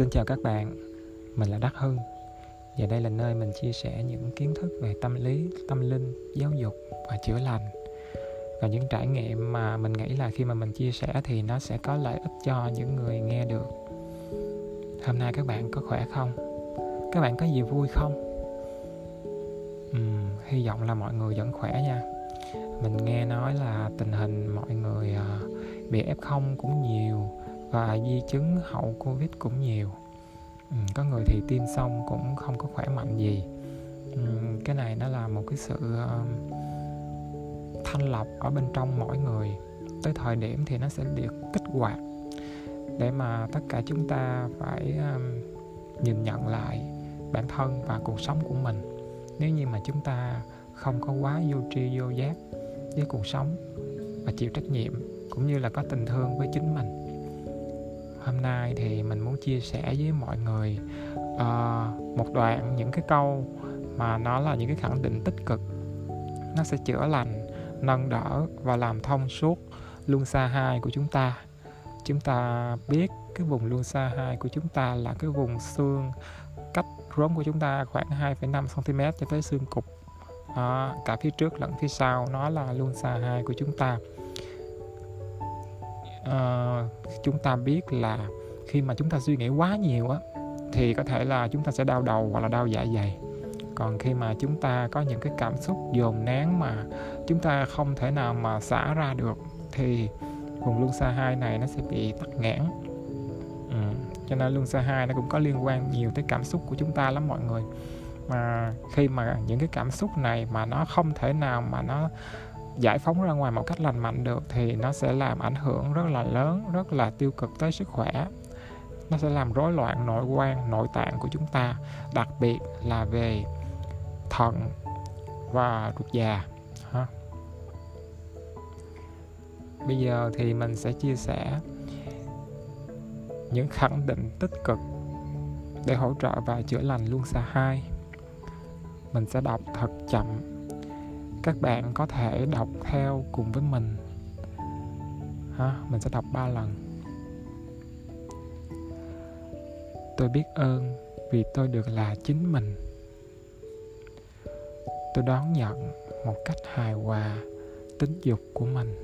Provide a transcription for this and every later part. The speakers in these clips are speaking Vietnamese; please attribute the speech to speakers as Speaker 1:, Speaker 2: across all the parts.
Speaker 1: Xin chào các bạn, mình là Đắc Hưng. Và đây là nơi mình chia sẻ những kiến thức về tâm lý, tâm linh, giáo dục và chữa lành. Và những trải nghiệm mà mình nghĩ là khi mà mình chia sẻ thì nó sẽ có lợi ích cho những người nghe được. Hôm nay các bạn có khỏe không? Các bạn có gì vui không? Uhm, hy vọng là mọi người vẫn khỏe nha. Mình nghe nói là tình hình mọi người à, bị F0 cũng nhiều và di chứng hậu covid cũng nhiều. Ừ, có người thì tiêm xong cũng không có khỏe mạnh gì. Ừ, cái này nó là một cái sự uh, thanh lọc ở bên trong mỗi người. Tới thời điểm thì nó sẽ được kích hoạt để mà tất cả chúng ta phải um, nhìn nhận lại bản thân và cuộc sống của mình. Nếu như mà chúng ta không có quá vô tri vô giác với cuộc sống và chịu trách nhiệm cũng như là có tình thương với chính mình hôm nay thì mình muốn chia sẻ với mọi người uh, một đoạn những cái câu mà nó là những cái khẳng định tích cực. Nó sẽ chữa lành nâng đỡ và làm thông suốt luân xa hai của chúng ta. Chúng ta biết cái vùng luân xa hai của chúng ta là cái vùng xương cách rốn của chúng ta khoảng 2,5 cm cho tới xương cục à, cả phía trước lẫn phía sau nó là luân xa hai của chúng ta uh, chúng ta biết là khi mà chúng ta suy nghĩ quá nhiều á thì có thể là chúng ta sẽ đau đầu hoặc là đau dạ dày còn khi mà chúng ta có những cái cảm xúc dồn nén mà chúng ta không thể nào mà xả ra được thì vùng luân xa hai này nó sẽ bị tắc nghẽn ừ. cho nên luân xa hai nó cũng có liên quan nhiều tới cảm xúc của chúng ta lắm mọi người mà khi mà những cái cảm xúc này mà nó không thể nào mà nó giải phóng ra ngoài một cách lành mạnh được thì nó sẽ làm ảnh hưởng rất là lớn, rất là tiêu cực tới sức khỏe. Nó sẽ làm rối loạn nội quan, nội tạng của chúng ta, đặc biệt là về thận và ruột già, ha. bây giờ thì mình sẽ chia sẻ những khẳng định tích cực để hỗ trợ và chữa lành luân xa hai. Mình sẽ đọc thật chậm các bạn có thể đọc theo cùng với mình. Ha, mình sẽ đọc ba lần. Tôi biết ơn vì tôi được là chính mình. Tôi đón nhận một cách hài hòa tính dục của mình.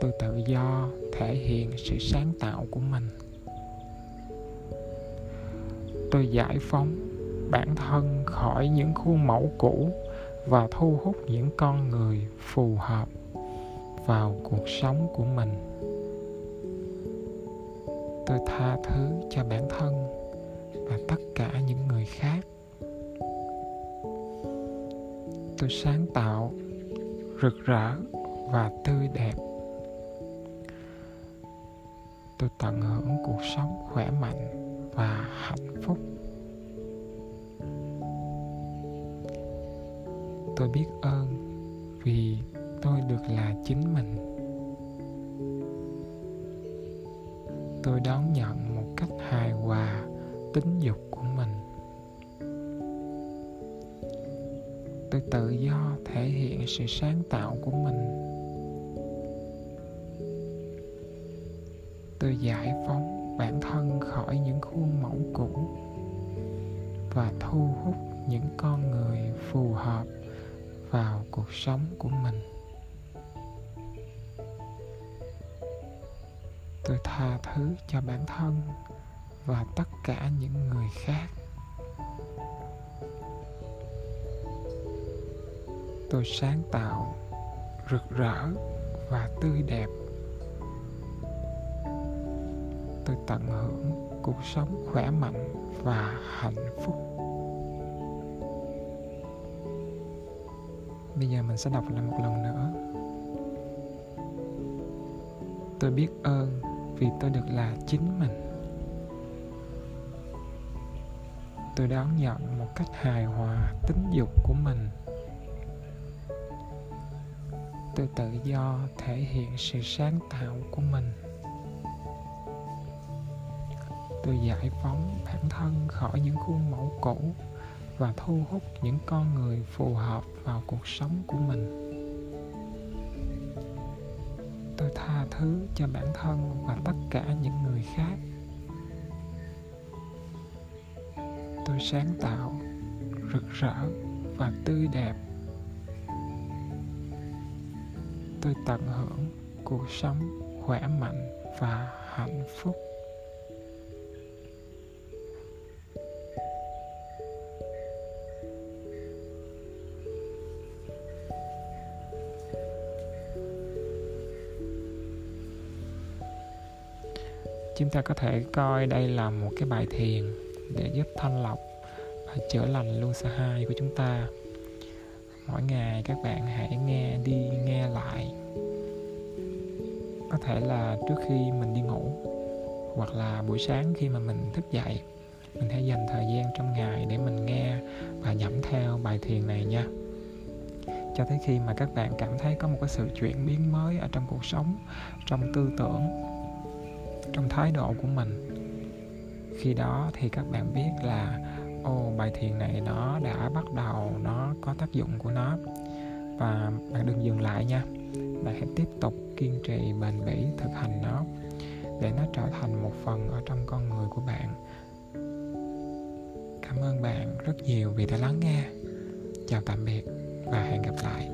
Speaker 1: Tôi tự do thể hiện sự sáng tạo của mình. Tôi giải phóng bản thân khỏi những khuôn mẫu cũ và thu hút những con người phù hợp vào cuộc sống của mình. Tôi tha thứ cho bản thân và tất cả những người khác. Tôi sáng tạo, rực rỡ và tươi đẹp. Tôi tận hưởng cuộc sống khỏe mạnh và hạnh phúc. Tôi biết ơn vì tôi được là chính mình. Tôi đón nhận một cách hài hòa tính dục của mình. Tôi tự do thể hiện sự sáng tạo của mình. Tôi giải phóng bản thân khỏi những khuôn mẫu cũ và thu hút những con người phù hợp vào cuộc sống của mình. Tôi tha thứ cho bản thân và tất cả những người khác. Tôi sáng tạo, rực rỡ và tươi đẹp. Tôi tận hưởng cuộc sống khỏe mạnh và hạnh phúc. Bây giờ mình sẽ đọc lại một lần nữa. Tôi biết ơn vì tôi được là chính mình. Tôi đón nhận một cách hài hòa tính dục của mình. Tôi tự do thể hiện sự sáng tạo của mình. Tôi giải phóng bản thân khỏi những khuôn mẫu cũ và thu hút những con người phù hợp vào cuộc sống của mình. Tôi tha thứ cho bản thân và tất cả những người khác. Tôi sáng tạo, rực rỡ và tươi đẹp. Tôi tận hưởng cuộc sống khỏe mạnh và hạnh phúc. Chúng ta có thể coi đây là một cái bài thiền để giúp thanh lọc và chữa lành luôn sợ hai của chúng ta. Mỗi ngày các bạn hãy nghe đi, nghe lại. Có thể là trước khi mình đi ngủ, hoặc là buổi sáng khi mà mình thức dậy, mình hãy dành thời gian trong ngày để mình nghe và nhẩm theo bài thiền này nha. Cho tới khi mà các bạn cảm thấy có một cái sự chuyển biến mới ở trong cuộc sống, trong tư tưởng trong thái độ của mình. Khi đó thì các bạn biết là, ô, bài thiền này nó đã bắt đầu, nó có tác dụng của nó. Và bạn đừng dừng lại nha, bạn hãy tiếp tục kiên trì bền bỉ thực hành nó để nó trở thành một phần ở trong con người của bạn. Cảm ơn bạn rất nhiều vì đã lắng nghe. Chào tạm biệt và hẹn gặp lại.